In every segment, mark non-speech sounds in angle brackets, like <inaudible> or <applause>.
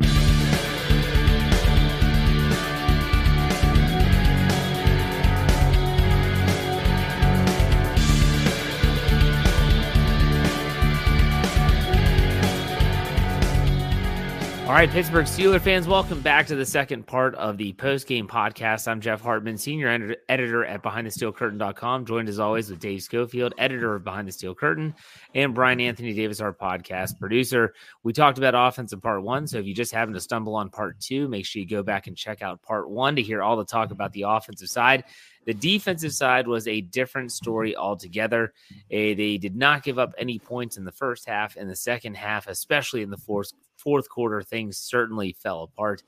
you All right, Pittsburgh Steeler fans, welcome back to the second part of the post game podcast. I'm Jeff Hartman, senior ed- editor at BehindTheSteelCurtain.com, joined as always with Dave Schofield, editor of Behind the Steel Curtain, and Brian Anthony Davis, our podcast producer. We talked about offense in part one, so if you just happen to stumble on part two, make sure you go back and check out part one to hear all the talk about the offensive side. The defensive side was a different story altogether. A, they did not give up any points in the first half. In the second half, especially in the fourth fourth quarter, things certainly fell apart.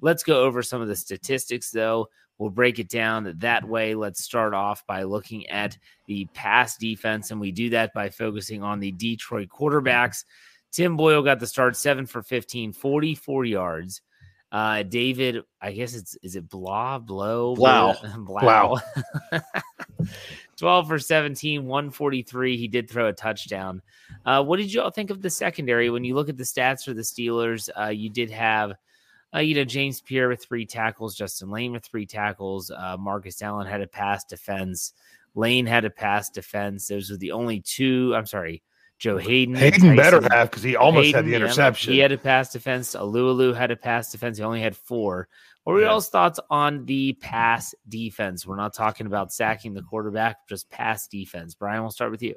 Let's go over some of the statistics, though. We'll break it down that way. Let's start off by looking at the pass defense, and we do that by focusing on the Detroit quarterbacks. Tim Boyle got the start, seven for 15, 44 yards. Uh, David, I guess it's is it blah blow Blau. blah <laughs> <laughs> 12 for 17, 143. He did throw a touchdown. Uh, what did you all think of the secondary? When you look at the stats for the Steelers, uh, you did have, uh, you know, James Pierre with three tackles, Justin Layne with three tackles, uh, Marcus Allen had a pass defense, Layne had a pass defense. Those were the only two. I'm sorry, Joe Haden. Haden Tyson- better have because he almost had Haden, the yeah, interception. he had a pass defense. Alulu had a pass defense. He only had four. What were Yeah. y'all's thoughts on the pass defense? We're not talking about sacking the quarterback, just pass defense. Brian, we'll start with you.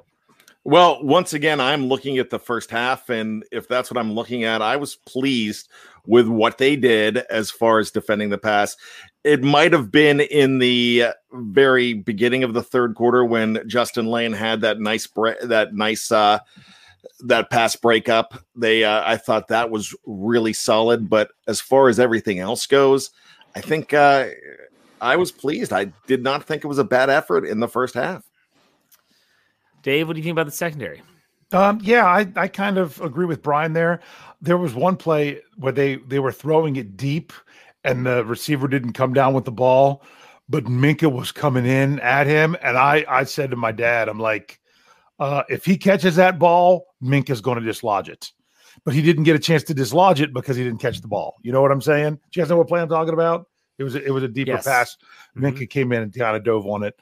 Well, once again, I'm looking at the first half, and if that's what I'm looking at, I was pleased with what they did as far as defending the pass. It might have been in the very beginning of the third quarter when Justin Layne had that nice bre- that nice uh, that pass breakup. They, uh, I thought that was really solid. But as far as everything else goes, I think uh, I was pleased. I did not think it was a bad effort in the first half. Dave, what do you think about the secondary? Um, yeah, I, I kind of agree with Brian there. There was one play where they they were throwing it deep and the receiver didn't come down with the ball, but Minkah was coming in at him. And I I said to my dad, I'm like, uh, if he catches that ball, Minkah's going to dislodge it. But he didn't get a chance to dislodge it because he didn't catch the ball. You know what I'm saying? Do you guys know what play I'm talking about? It was a, it was a deeper Yes. pass. Mhm. Minkah came in and kind of dove on it.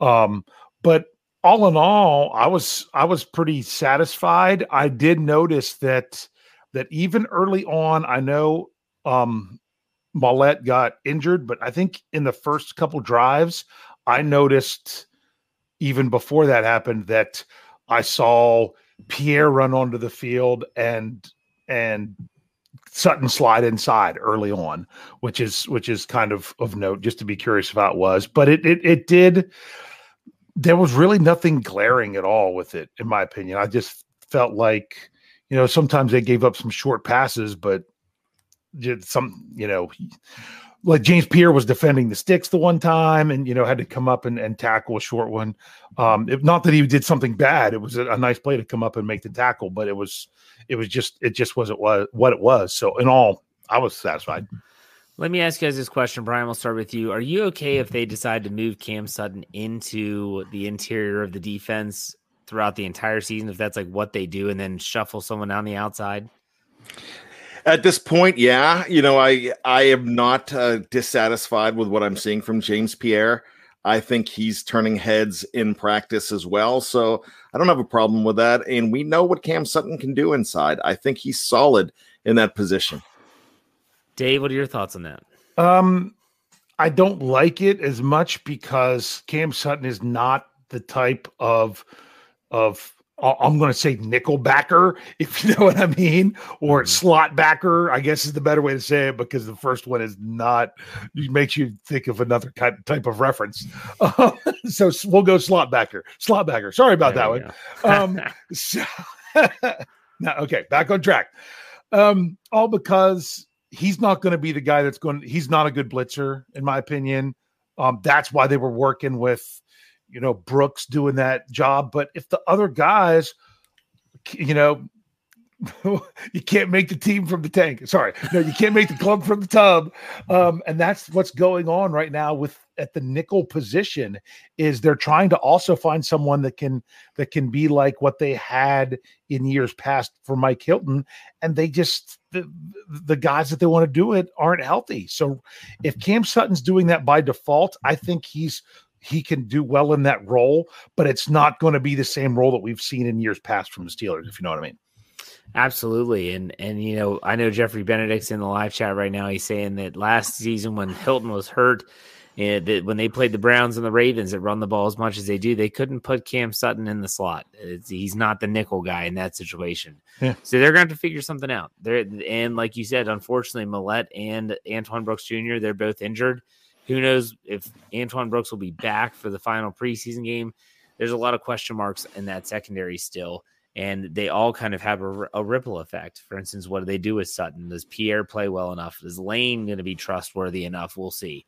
Um, but all in all, I was I was pretty satisfied. I did notice that that even early on, I know um Maulet got injured, but I think in the first couple drives, I noticed even before that happened that I saw Pierre run onto the field and and Sutton slide inside early on, which is which is kind of of note, just to be curious how was. But it it it did there was really nothing glaring at all with it, in my opinion. I just felt like, you know, sometimes they gave up some short passes, but some, you know, like James Pierre was defending the sticks the one time and, you know, had to come up and, and tackle a short one. Um, if not that he did something bad, it was a, a nice play to come up and make the tackle, but it was, it was just, it just wasn't what, what it was. So in all, I was satisfied. Let me ask you guys this question, Brian. We'll start with you. Are you okay if they decide to move Cam Sutton into the interior of the defense throughout the entire season? If that's like what they do, and then shuffle someone on the outside? At this point, yeah, you know, I I am not uh, dissatisfied with what I'm seeing from James Pierre. I think he's turning heads in practice as well, so I don't have a problem with that. And we know what Cam Sutton can do inside. I think he's solid in that position. Dave, what are your thoughts on that? Um, I don't like it as much because Cam Sutton is not the type of of I'm going to say nickel backer, <laughs> if you know what I mean, or mm-hmm. slot backer. I guess is the better way to say it because the first one is not makes you think of another type of reference. Uh, <laughs> so we'll go slot backer, slot backer. Sorry about there that one. <laughs> um, so, now, okay, back on track. Um, all because he's not going to be the guy that's going. He's not a good blitzer, in my opinion. Um, that's why they were working with you know, Brooks doing that job. But if the other guys, you know, <laughs> you can't make the team from the tank. Sorry, no, you can't make the club from the tub. Um, and that's what's going on right now with at the nickel position. Is they're trying to also find someone that can that can be like what they had in years past for Mike Hilton, and they just the the guys that they want to do it aren't healthy. So if Cam Sutton's doing that by default, I think he's he can do well in that role, but it's not going to be the same role that we've seen in years past from the Steelers, if you know what I mean. Absolutely. And and you know, I know Jeffrey Benedict's in the live chat right now. He's saying that last season when Hilton was hurt, and that when they played the Browns and the Ravens that run the ball as much as they do, they couldn't put Cam Sutton in the slot. It's, he's not the nickel guy in that situation. Yeah. So they're going to have to figure something out. There and like you said, unfortunately, Maulet and Antoine Brooks Jr. they're both injured. Who knows if Antoine Brooks will be back for the final preseason game? There's a lot of question marks in that secondary still, and they all kind of have a, a ripple effect. For instance, what do they do with Sutton? Does Pierre play well enough? Is Layne going to be trustworthy enough? We'll see.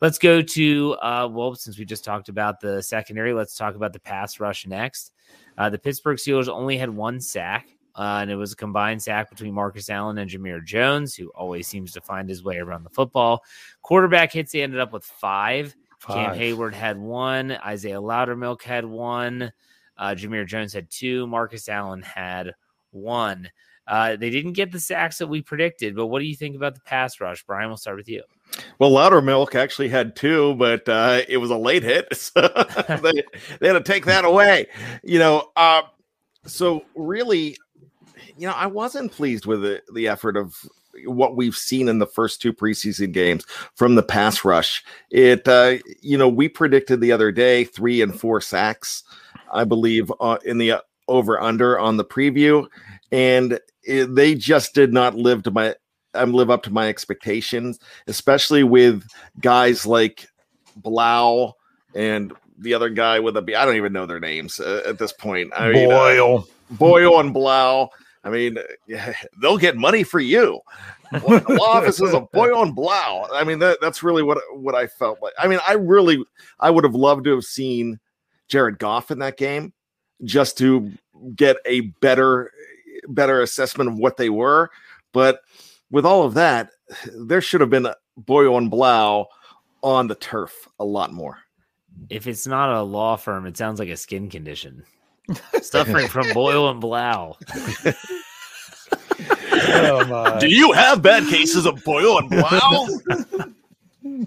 Let's go to uh, well, since we just talked about the secondary, let's talk about the pass rush next. Uh, the Pittsburgh Steelers only had one sack. Uh, and it was a combined sack between Marcus Allen and Jamir Jones, who always seems to find his way around the football. Quarterback hits, he ended up with five. five. Cam Heyward had one. Isaiah Loudermilk had one. Uh, Jamir Jones had two. Marcus Allen had one. Uh, they didn't get the sacks that we predicted, but what do you think about the pass rush? Brian, we'll start with you. Well, Loudermilk actually had two, but uh, it was a late hit. <laughs> So <laughs> they, they had to take that away. You know, uh, so really, you know, I wasn't pleased with the, the effort of what we've seen in the first two preseason games from the pass rush. It, uh, you know, we predicted the other day three and four sacks, I believe, uh, in the uh, over under on the preview, and it, they just did not live to my um, live up to my expectations, especially with guys like Blau and the other guy with a B. I don't even know their names uh, at this point. I mean, Boyle, uh, Boyle, and Blau. I mean, <laughs> yeah, they'll get money for you. law offices of <laughs> Boyle and Blau. I mean, that, that's really what what I felt like. I mean, I really, I would have loved to have seen Jared Goff in that game just to get a better, better assessment of what they were. But with all of that, there should have been Boyle and Blough on the turf a lot more. If it's not a law firm, it sounds like a skin condition. <laughs> Suffering from boil and blow. oh Do you have bad cases of boil and blow? <laughs>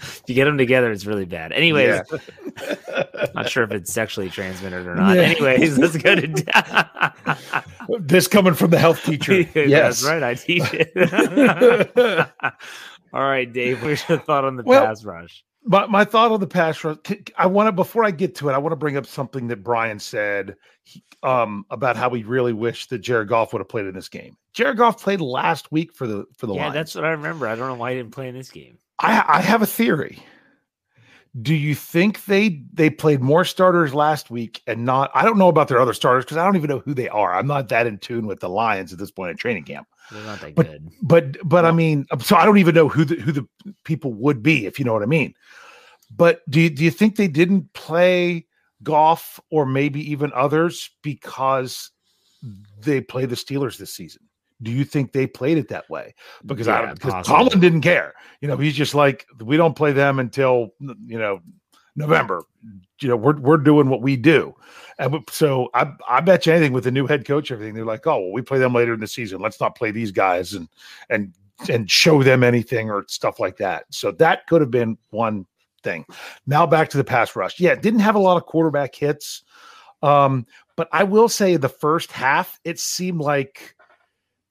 if you get them together, it's really bad. Anyways, yeah. Not sure if it's sexually transmitted or not. Yeah. Anyways, <laughs> let's go to this coming from the health teacher. <laughs> yes, That's right. I teach it. <laughs> All right, Dave. What's your thought on the well, pass rush? my, my thought on the pass rush i want to before i get to it i want to bring up something that brian said he, um, about how he really wished that jared goff would have played in this game jared goff played last week for the for the yeah Lions. that's what i remember i don't know why he didn't play in this game i i have a theory do you think they they played more starters last week and not i don't know about their other starters because i don't even know who they are i'm not that in tune with the lions at this point in training camp they're not that but, good. But but I mean, so I don't even know who the who the people would be, if you know what I mean. But do you, do you think they didn't play Goff or maybe even others because they play the Steelers this season? Do you think they played it that way? Because yeah, I because Tomlin didn't care. You know, he's just like we don't play them until you know November. You know, we're we're doing what we do. And so I I bet you anything with the new head coach, everything they're like, oh well, we play them later in the season. Let's not play these guys and and and show them anything or stuff like that. So that could have been one thing. Now back to the pass rush. Yeah, didn't have a lot of quarterback hits. Um, but I will say the first half, it seemed like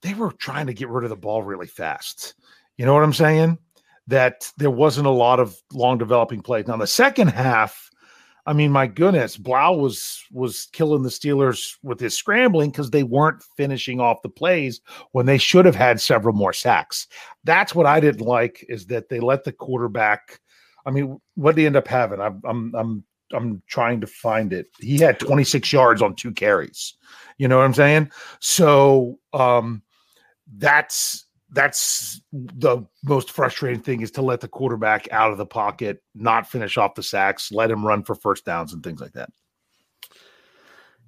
they were trying to get rid of the ball really fast. You know what I'm saying? That there wasn't a lot of long developing plays. Now the second half, I mean, my goodness, Blau was was killing the Steelers with his scrambling because they weren't finishing off the plays when they should have had several more sacks. That's what I didn't like is that they let the quarterback. I mean, what did he end up having? I'm I'm I'm I'm trying to find it. He had 26 yards on two carries. You know what I'm saying? So um that's that's the most frustrating thing is to let the quarterback out of the pocket, not finish off the sacks, let him run for first downs and things like that.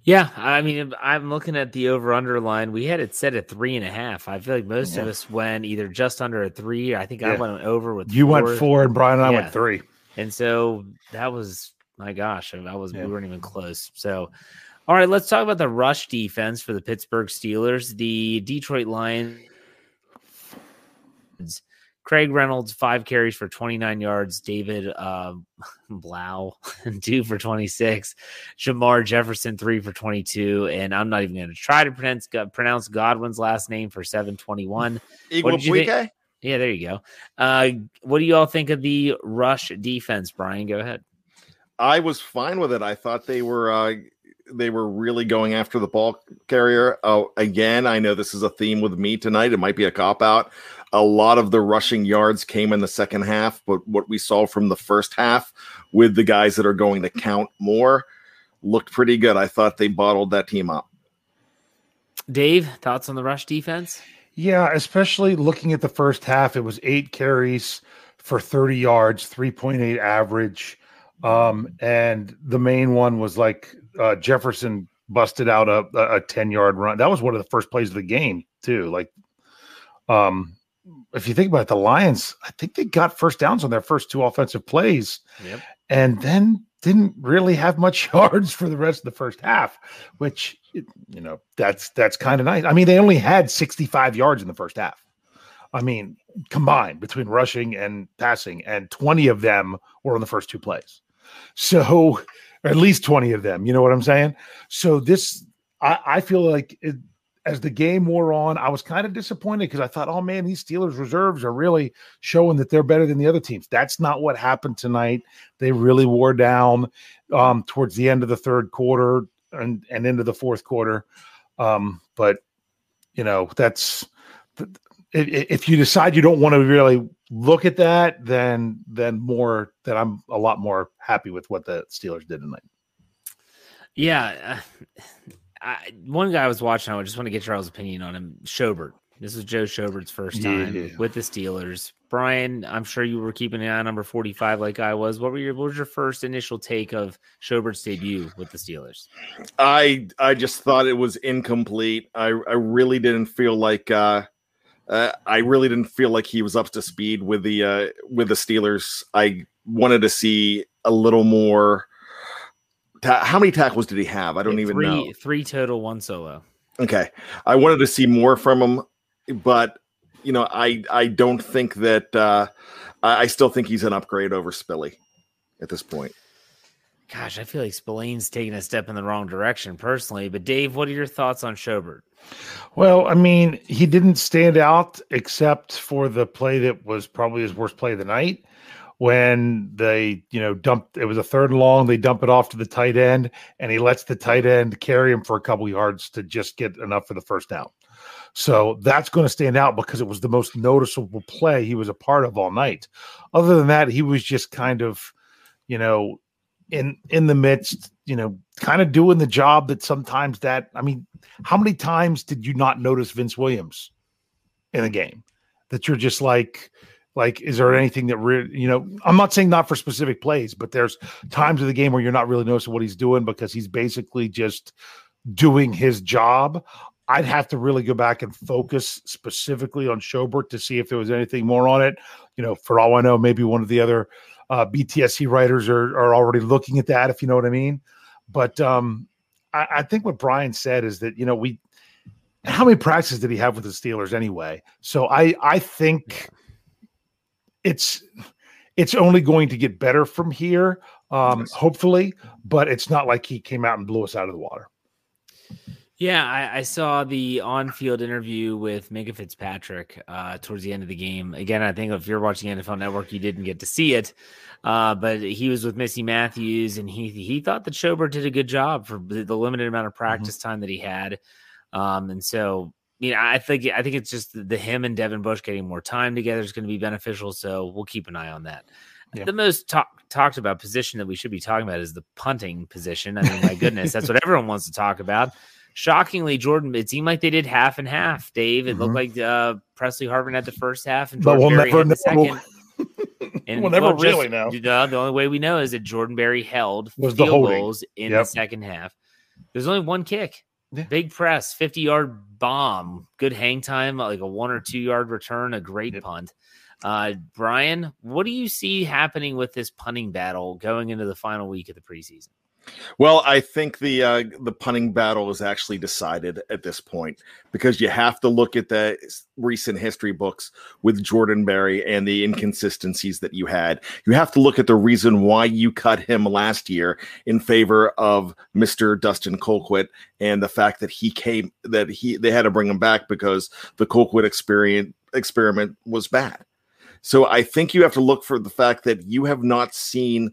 Yeah, I mean, I'm looking at the over under line. We had it set at three and a half. I feel like most yeah. of us went either just under a three. I think yeah. I went over with you four. went four, and Brian and I yeah. went three. And so that was my gosh, I was we weren't even close. So, all right, let's talk about the rush defense for the Pittsburgh Steelers. The Detroit Lions Craig Reynolds, five carries for 29 yards. David uh, Blough, <laughs> two for 26. Jermar Jefferson, three for 22. And I'm not even going to try to pronounce, pronounce Godwin's last name for 721. Igwebuike? Yeah, there you go. Uh, what do you all think of the rush defense, Brian? Go ahead. I was fine with it. I thought they were uh, they were really going after the ball carrier. Oh, again, I know this is a theme with me tonight. It might be a cop out. A lot of the rushing yards came in the second half, but what we saw from the first half with the guys that are going to count more looked pretty good. I thought they bottled that team up. Dave, thoughts on the rush defense? Yeah, especially looking at the first half, it was eight carries for 30 yards, 3.8 average. Um, and the main one was like uh, Jefferson busted out a, a 10 yard run. That was one of the first plays of the game, too. Like, um, if you think about it, the Lions, I think they got first downs on their first two offensive plays yep. and then didn't really have much <laughs> yards for the rest of the first half, which, you know, that's, that's kind of nice. I mean, they only had 65 yards in the first half. I mean, combined between rushing and passing, and 20 of them were on the first two plays. So, at least 20 of them, you know what I'm saying? So, this, I, I feel like it, as the game wore on, I was kind of disappointed because I thought, oh man, these Steelers reserves are really showing that they're better than the other teams. That's not what happened tonight. They really wore down um, towards the end of the third quarter and, and into the fourth quarter. Um, but, you know, that's if you decide you don't want to really look at that, then then more that I'm a lot more happy with what the Steelers did tonight. Yeah, uh, <sighs> I, one guy I was watching, I just want to get Charles' opinion on him. Schobert. This was Joe Schobert's first time yeah. with the Steelers. Brian, I'm sure you were keeping an eye on number 45 like I was. What were your what was your first initial take of Schobert's debut with the Steelers? I I just thought it was incomplete. I I really didn't feel like uh uh, I really didn't feel like he was up to speed with the uh, with the Steelers. I wanted to see a little more. Ta- how many tackles did he have? I don't even three, know. Three total, one solo. Okay, I wanted to see more from him, but you know, I I don't think that. Uh, I still think he's an upgrade over Spilly at this point. Gosh, I feel like Spillane's taking a step in the wrong direction personally. But Dave, what are your thoughts on Schobert? Well, I mean, he didn't stand out except for the play that was probably his worst play of the night when they, you know, dumped it was a third and long, they dump it off to the tight end, and he lets the tight end carry him for a couple yards to just get enough for the first down. So that's going to stand out because it was the most noticeable play he was a part of all night. Other than that, he was just kind of, you know, in in the midst, you know, kind of doing the job that sometimes that I mean, how many times did you not notice Vince Williams in a game? That you're just like like is there anything that really you know i'm not saying not for specific plays but there's times of the game where you're not really noticing what he's doing because he's basically just doing his job. I'd have to really go back and focus specifically on Schobert to see if there was anything more on it. You know for all i know maybe one of the other uh, BTSC writers are are already looking at that, if you know what I mean. But um, I, I think what Brian said is that you know we how many practices did he have with the Steelers anyway? So I I think it's it's only going to get better from here, um, hopefully. But it's not like he came out and blew us out of the water. Yeah, I, I, saw the on-field interview with Minkah Fitzpatrick uh, towards the end of the game. Again, I think if you're watching NFL Network, you didn't get to see it, uh, but he was with Missy Matthews, and he he thought that Schobert did a good job for the limited amount of mm-hmm. practice mm-hmm. time that he had, um, and so you know I think I think it's just the, the him and Devin Bush getting more time together is going to be beneficial. So we'll keep an eye on that. Yeah. The most talk, talked about position that we should be talking about is the punting position. I mean, my goodness, that's what everyone wants to talk about shockingly, Jordan, it seemed like they did half and half. Dave, it mm-hmm. looked like uh, Pressley Harvin had the first half and Jordan we'll Berry had the second. <laughs> and we'll never really know. Uh, the only way we know is that Jordan Berry held Was field goals in yep. the second half. There's only one kick. Yeah. Big press, 50 yard bomb, good hang time, like a one or two yard return, a great yep. punt. Uh, Brian, what do you see happening with this punting battle going into the final week of the preseason? Well, I think the uh, the punting battle is actually decided at this point because you have to look at the recent history books with Jordan Berry and the inconsistencies that you had. You have to look at the reason why you cut him last year in favor of Mr. Dustin Colquitt and the fact that he came that he they had to bring him back because the Colquitt experience experiment was bad. So I think you have to look for the fact that you have not seen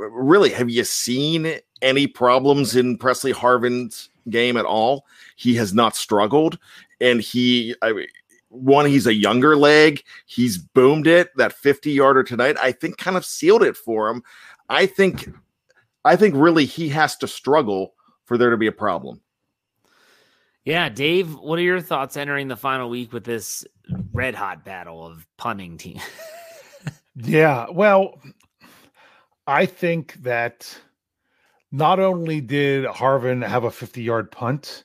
Uh, really, have you seen any problems in Pressley Harvin's game at all? He has not struggled, and he, I, one, he's a younger leg. He's boomed it. That 50 yarder tonight, I think, kind of sealed it for him. I think, I think really he has to struggle for there to be a problem. Yeah, Dave, what are your thoughts entering the final week with this red hot battle of punting team? <laughs> yeah, well, I think that not only did Harvin have a 50 yard punt,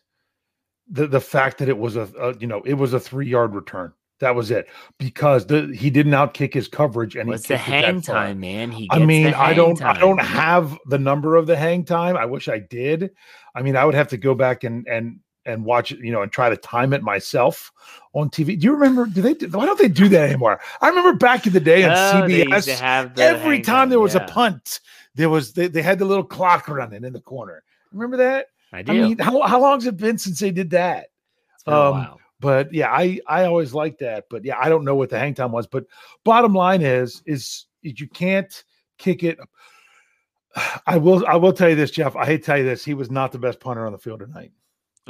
the, the fact that it was a, a you know it was a three yard return. That was it because the, he didn't outkick his coverage and What's the hang time, man? He I mean, I don't time. I don't have the number of the hang time. I wish I did. I mean, I would have to go back and and and watch it, you know, and try to time it myself on TV. Do you remember? Do they? Why don't they do that anymore? I remember back in the day on oh, CBS. every time there was yeah. a punt, there was they, they had the little clock running in the corner. Remember that? I do. I mean, how how long's it been since they did that? Um, but yeah, I I always liked that. But yeah, I don't know what the hang time was. But bottom line is is, is you can't kick it. <sighs> I will I will tell you this, Jeff. I hate to tell you this. He was not the best punter on the field tonight.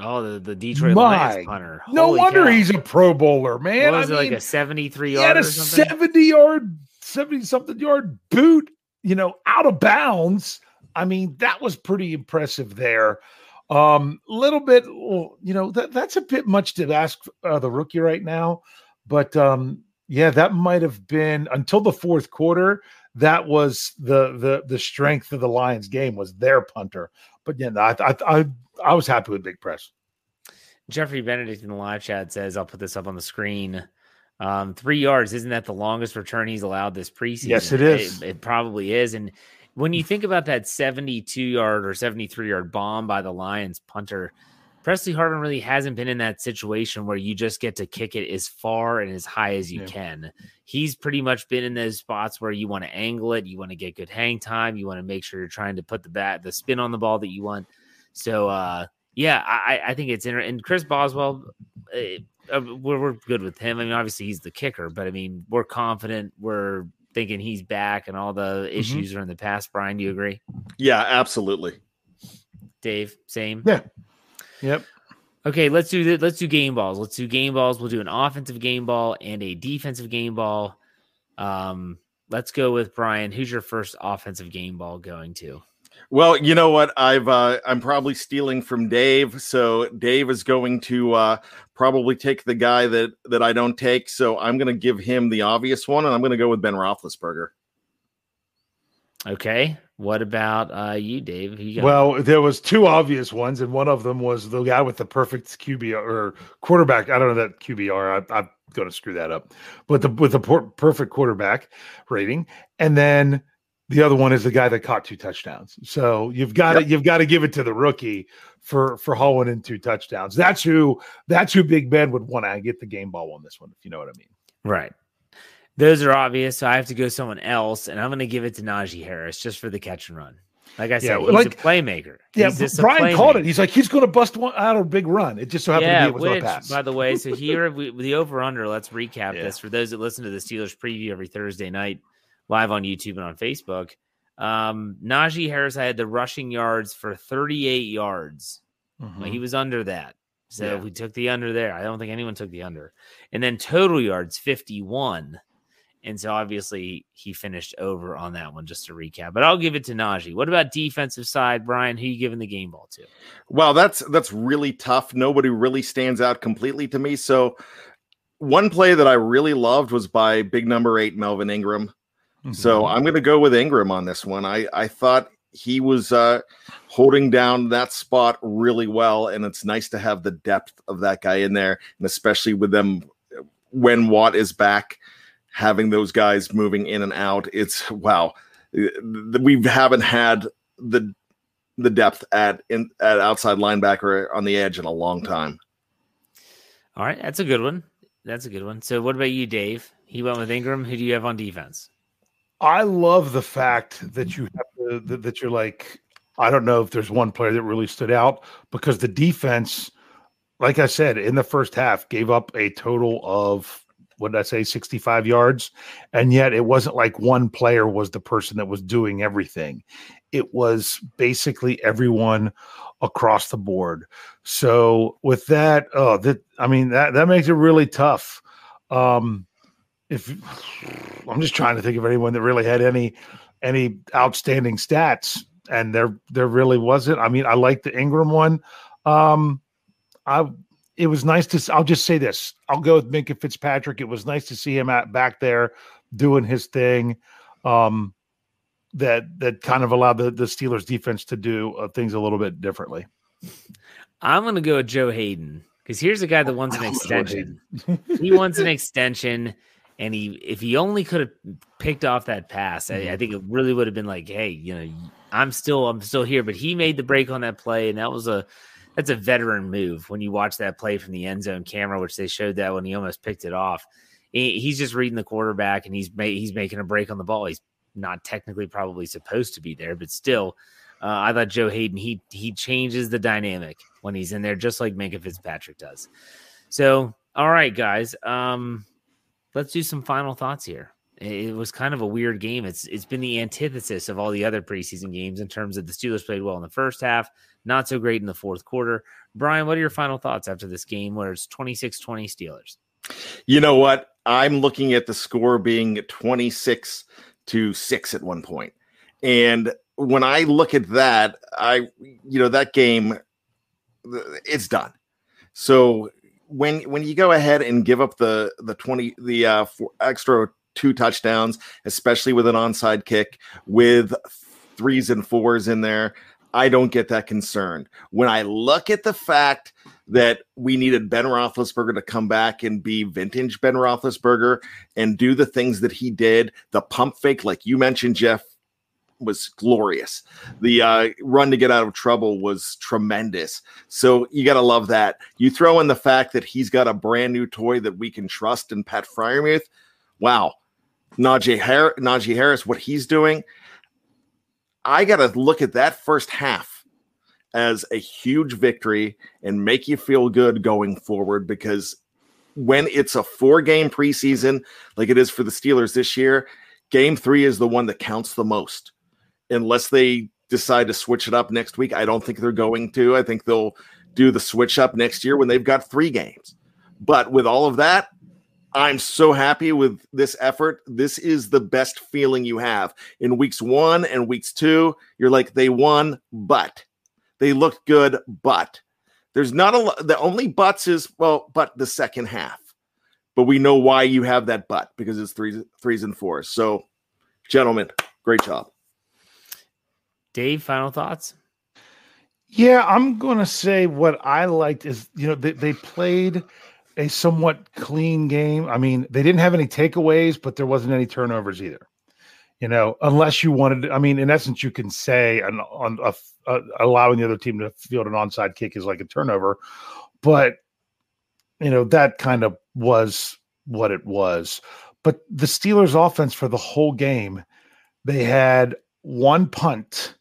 Oh, the, the Detroit My, Lions punter. Holy no wonder cow. he's a Pro Bowler, man. What was I it mean, like a 73 yard? He had a 70 yard, 70 something yard boot, you know, out of bounds. I mean, that was pretty impressive there. Um, a little bit, you know, that, that's a bit much to ask uh, the rookie right now, but um, yeah, that might have been until the fourth quarter. That was the the the strength of the Lions game was their punter. But yeah, I I I, I was happy with Big Press. Jeffrey Benedict in the live chat says, "I'll put this up on the screen." Um, three yards isn't that the longest return he's allowed this preseason? Yes, it is. It, it probably is. And when you think about that 72 yard or 73 yard bomb by the Lions punter, Pressley Harvin really hasn't been in that situation where you just get to kick it as far and as high as you yeah. can. He's pretty much been in those spots where you want to angle it, you want to get good hang time, you want to make sure you're trying to put the bat, the spin on the ball that you want. So, uh, yeah, I, I think it's interesting. And Chris Boswell, uh, uh, we're, we're good with him. I mean, obviously he's the kicker, but I mean, we're confident. We're thinking he's back and all the mm-hmm. issues mm-hmm. are in the past. Brian, do you agree? Yeah, absolutely. Dave, same. Yeah. Yep. Okay, let's do the, let's do game balls. Let's do game balls. We'll do an offensive game ball and a defensive game ball. Um, let's go with Brian. Who's your first offensive game ball going to? Well, you know what? I've uh, I'm probably stealing from Dave, so Dave is going to uh, probably take the guy that that I don't take. So I'm going to give him the obvious one, and I'm going to go with Ben Roethlisberger. Okay. What about uh, you, Dave? You well, there was two obvious ones, and one of them was the guy with the perfect QBR or quarterback. I don't know that QBR. I, am going to screw that up, but the with the por- perfect quarterback rating, and then the other one is the guy that caught two touchdowns. So you've got to you've got to give it to the rookie for for hauling in two touchdowns. That's who that's who Big Ben would want to get the game ball on this one, if you know what I mean. Right. Those are obvious. So I have to go someone else, and I'm going to give it to Najee Harris just for the catch and run. Like I said, Yeah, he's like- a playmaker. Yeah, He's Brian called it. He's like, he's going to bust one out of a big run. It just so happened yeah, to be which, pass. by the way, so <laughs> here we, the over under. Let's recap Yeah. this for those that listen to the Steelers preview every Thursday night, live on YouTube and on Facebook. Um, Najee Harris had the rushing yards for 38 yards. Mhm. Well, he was under that. So Yeah. we took the under there. I don't think anyone took the under. And then total yards 51. And so obviously he finished over on that one, just to recap. But I'll give it to Najee. What about defensive side, Brian? Who you giving the game ball to? Well, that's that's really tough. Nobody really stands out completely to me. So one play that I really loved was by big number eight Melvin Ingram. So Mhm. I'm going to go with Ingram on this one. I I thought he was uh, holding down that spot really well, and it's nice to have the depth of that guy in there, and especially with them when Watt is back, having those guys moving in and out. It's wow. We haven't had the the depth at in at outside linebacker on the edge in a long time. All right, that's a good one. That's a good one. So what about you, Dave? He went with Ingram. Who do you have on defense? I love the fact that you have to, that, you're like, I don't know if there's one player that really stood out because the defense, like I said, in the first half, gave up a total of what did I say, 65 yards, and yet it wasn't like one player was the person that was doing everything. It was basically everyone across the board. So with that, oh, that I mean that that makes it really tough. Um, if I'm just trying to think of anyone that really had any any outstanding stats, and there there really wasn't. I mean, I like the Ingram one. Um, I it was nice to. I'll just say this. I'll go with Minkah Fitzpatrick. It was nice to see him at back there doing his thing. Um, that that kind of allowed the the Steelers defense to do uh, things a little bit differently. I'm going to go with Joe Haden because here's a guy that wants an <laughs> I love Joe extension. he wants an extension, and he if he only could have picked off that pass, I, I think it really would have been like, hey, you know, I'm still I'm still here. But he made the break on that play, and that was a that's a veteran move when you watch that play from the end zone camera, which they showed that when he almost picked it off. He's just reading the quarterback, and he's ma- he's making a break on the ball. He's not technically probably supposed to be there, but still. Uh, I thought Joe Haden he he changes the dynamic when he's in there, just like Minkah Fitzpatrick does. So, all right, guys, um, let's do some final thoughts here. It was kind of a weird game. It's it's been the antithesis of all the other preseason games in terms of the Steelers played well in the first half, not so great in the fourth quarter. Brian, what are your final thoughts after this game where it's 26-20 Steelers? You know what? I'm looking at the score being 26 to 6 at one point. And when I look at that, I you know that game it's done. So when when you go ahead and give up the the 20 the uh extra two touchdowns, especially with an onside kick with threes and fours in there, I don't get that concerned. When I look at the fact that we needed Ben Roethlisberger to come back and be vintage Ben Roethlisberger and do the things that he did, the pump fake, like you mentioned, Jeff, was glorious. The uh, run to get out of trouble was tremendous. So you got to love that. You throw in the fact that he's got a brand new toy that we can trust in Pat Freiermuth. Wow. Najee, Har- Najee Harris, what he's doing, I got to look at that first half as a huge victory and make you feel good going forward because when it's a four game preseason like it is for the Steelers this year, game three is the one that counts the most. Unless they decide to switch it up next week, I don't think they're going to. I think they'll do the switch up next year when they've got three games. But with all of that, I'm so happy with this effort. This is the best feeling you have. In weeks one and weeks two, you're like, they won, but they looked good, but there's not a lot. The only buts is, well, but the second half. But we know why you have that but because it's threes, and fours. So, gentlemen, great job. Dave, final thoughts? Yeah, I'm going to say what I liked is, you know, they, they played a somewhat clean game. I mean, they didn't have any takeaways, but there wasn't any turnovers either. You know, unless you wanted, I mean, in essence, you can say an, on a, a, allowing the other team to field an onside kick is like a turnover, but you know that kind of was what it was. But the Steelers' offense for the whole game, they had one punt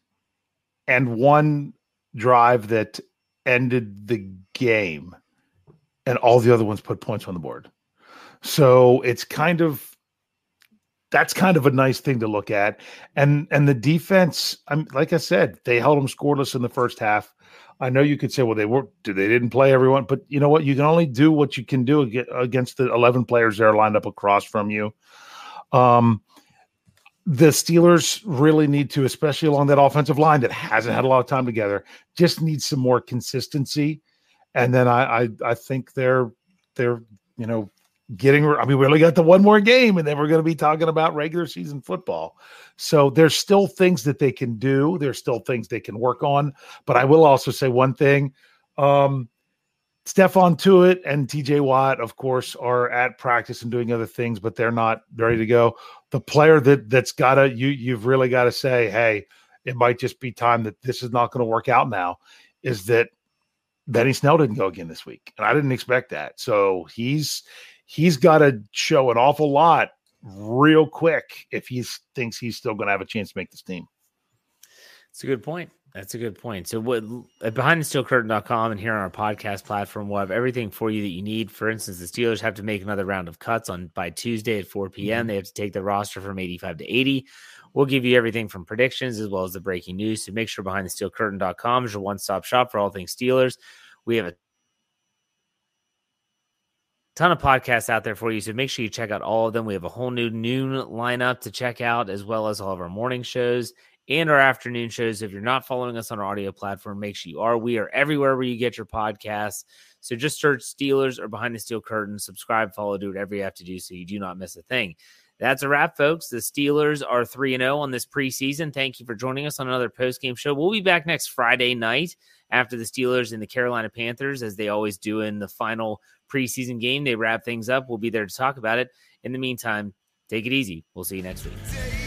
and one drive that ended the game, and all the other ones put points on the board. So it's kind of that's kind of a nice thing to look at. And and the defense, I'm like I said, they held them scoreless in the first half. I know you could say, well, they weren't, they didn't play everyone, but you know what? You can only do what you can do against the 11 players that are lined up across from you. Um, the Steelers really need to, especially along that offensive line that hasn't had a lot of time together, just need some more consistency. And then I, I, I think they're, they're, you know, getting. I mean, we only got the one more game, and then we're going to be talking about regular season football. So there's still things that they can do. There's still things they can work on. But I will also say one thing. Um, Stephon Tuitt and TJ Watt, of course, are at practice and doing other things, but they're not ready to go. The player that that's gotta you you've really got to say, hey, it might just be time that this is not going to work out now. Is that Benny Snell didn't go again this week, and I didn't expect that. So he's he's got to show an awful lot real quick if he thinks he's still going to have a chance to make this team. It's a good point. That's a good point. So, what at behindthesteelcurtain.com and here on our podcast platform, we'll have everything for you that you need. For instance, the Steelers have to make another round of cuts on by Tuesday at 4 p.m. Mm-hmm. They have to take the roster from 85 to 80. We'll give you everything from predictions as well as the breaking news. So, make sure behindthesteelcurtain.com is your one stop shop for all things Steelers. We have a ton of podcasts out there for you. So make sure you check out all of them. We have a whole new noon lineup to check out, as well as all of our morning shows and our afternoon shows. If you're not following us on our audio platform, make sure you are. We are everywhere where you get your podcasts. So just search Steelers or Behind the Steel Curtain, subscribe, follow, do whatever you have to do so you do not miss a thing. That's a wrap, folks. The Steelers are 3 0 on this preseason. Thank you for joining us on another post game show. We'll be back next Friday night after the Steelers and the Carolina Panthers, as they always do in the final preseason game. They wrap things up. We'll be there to talk about it. In the meantime, take it easy. We'll see you next week.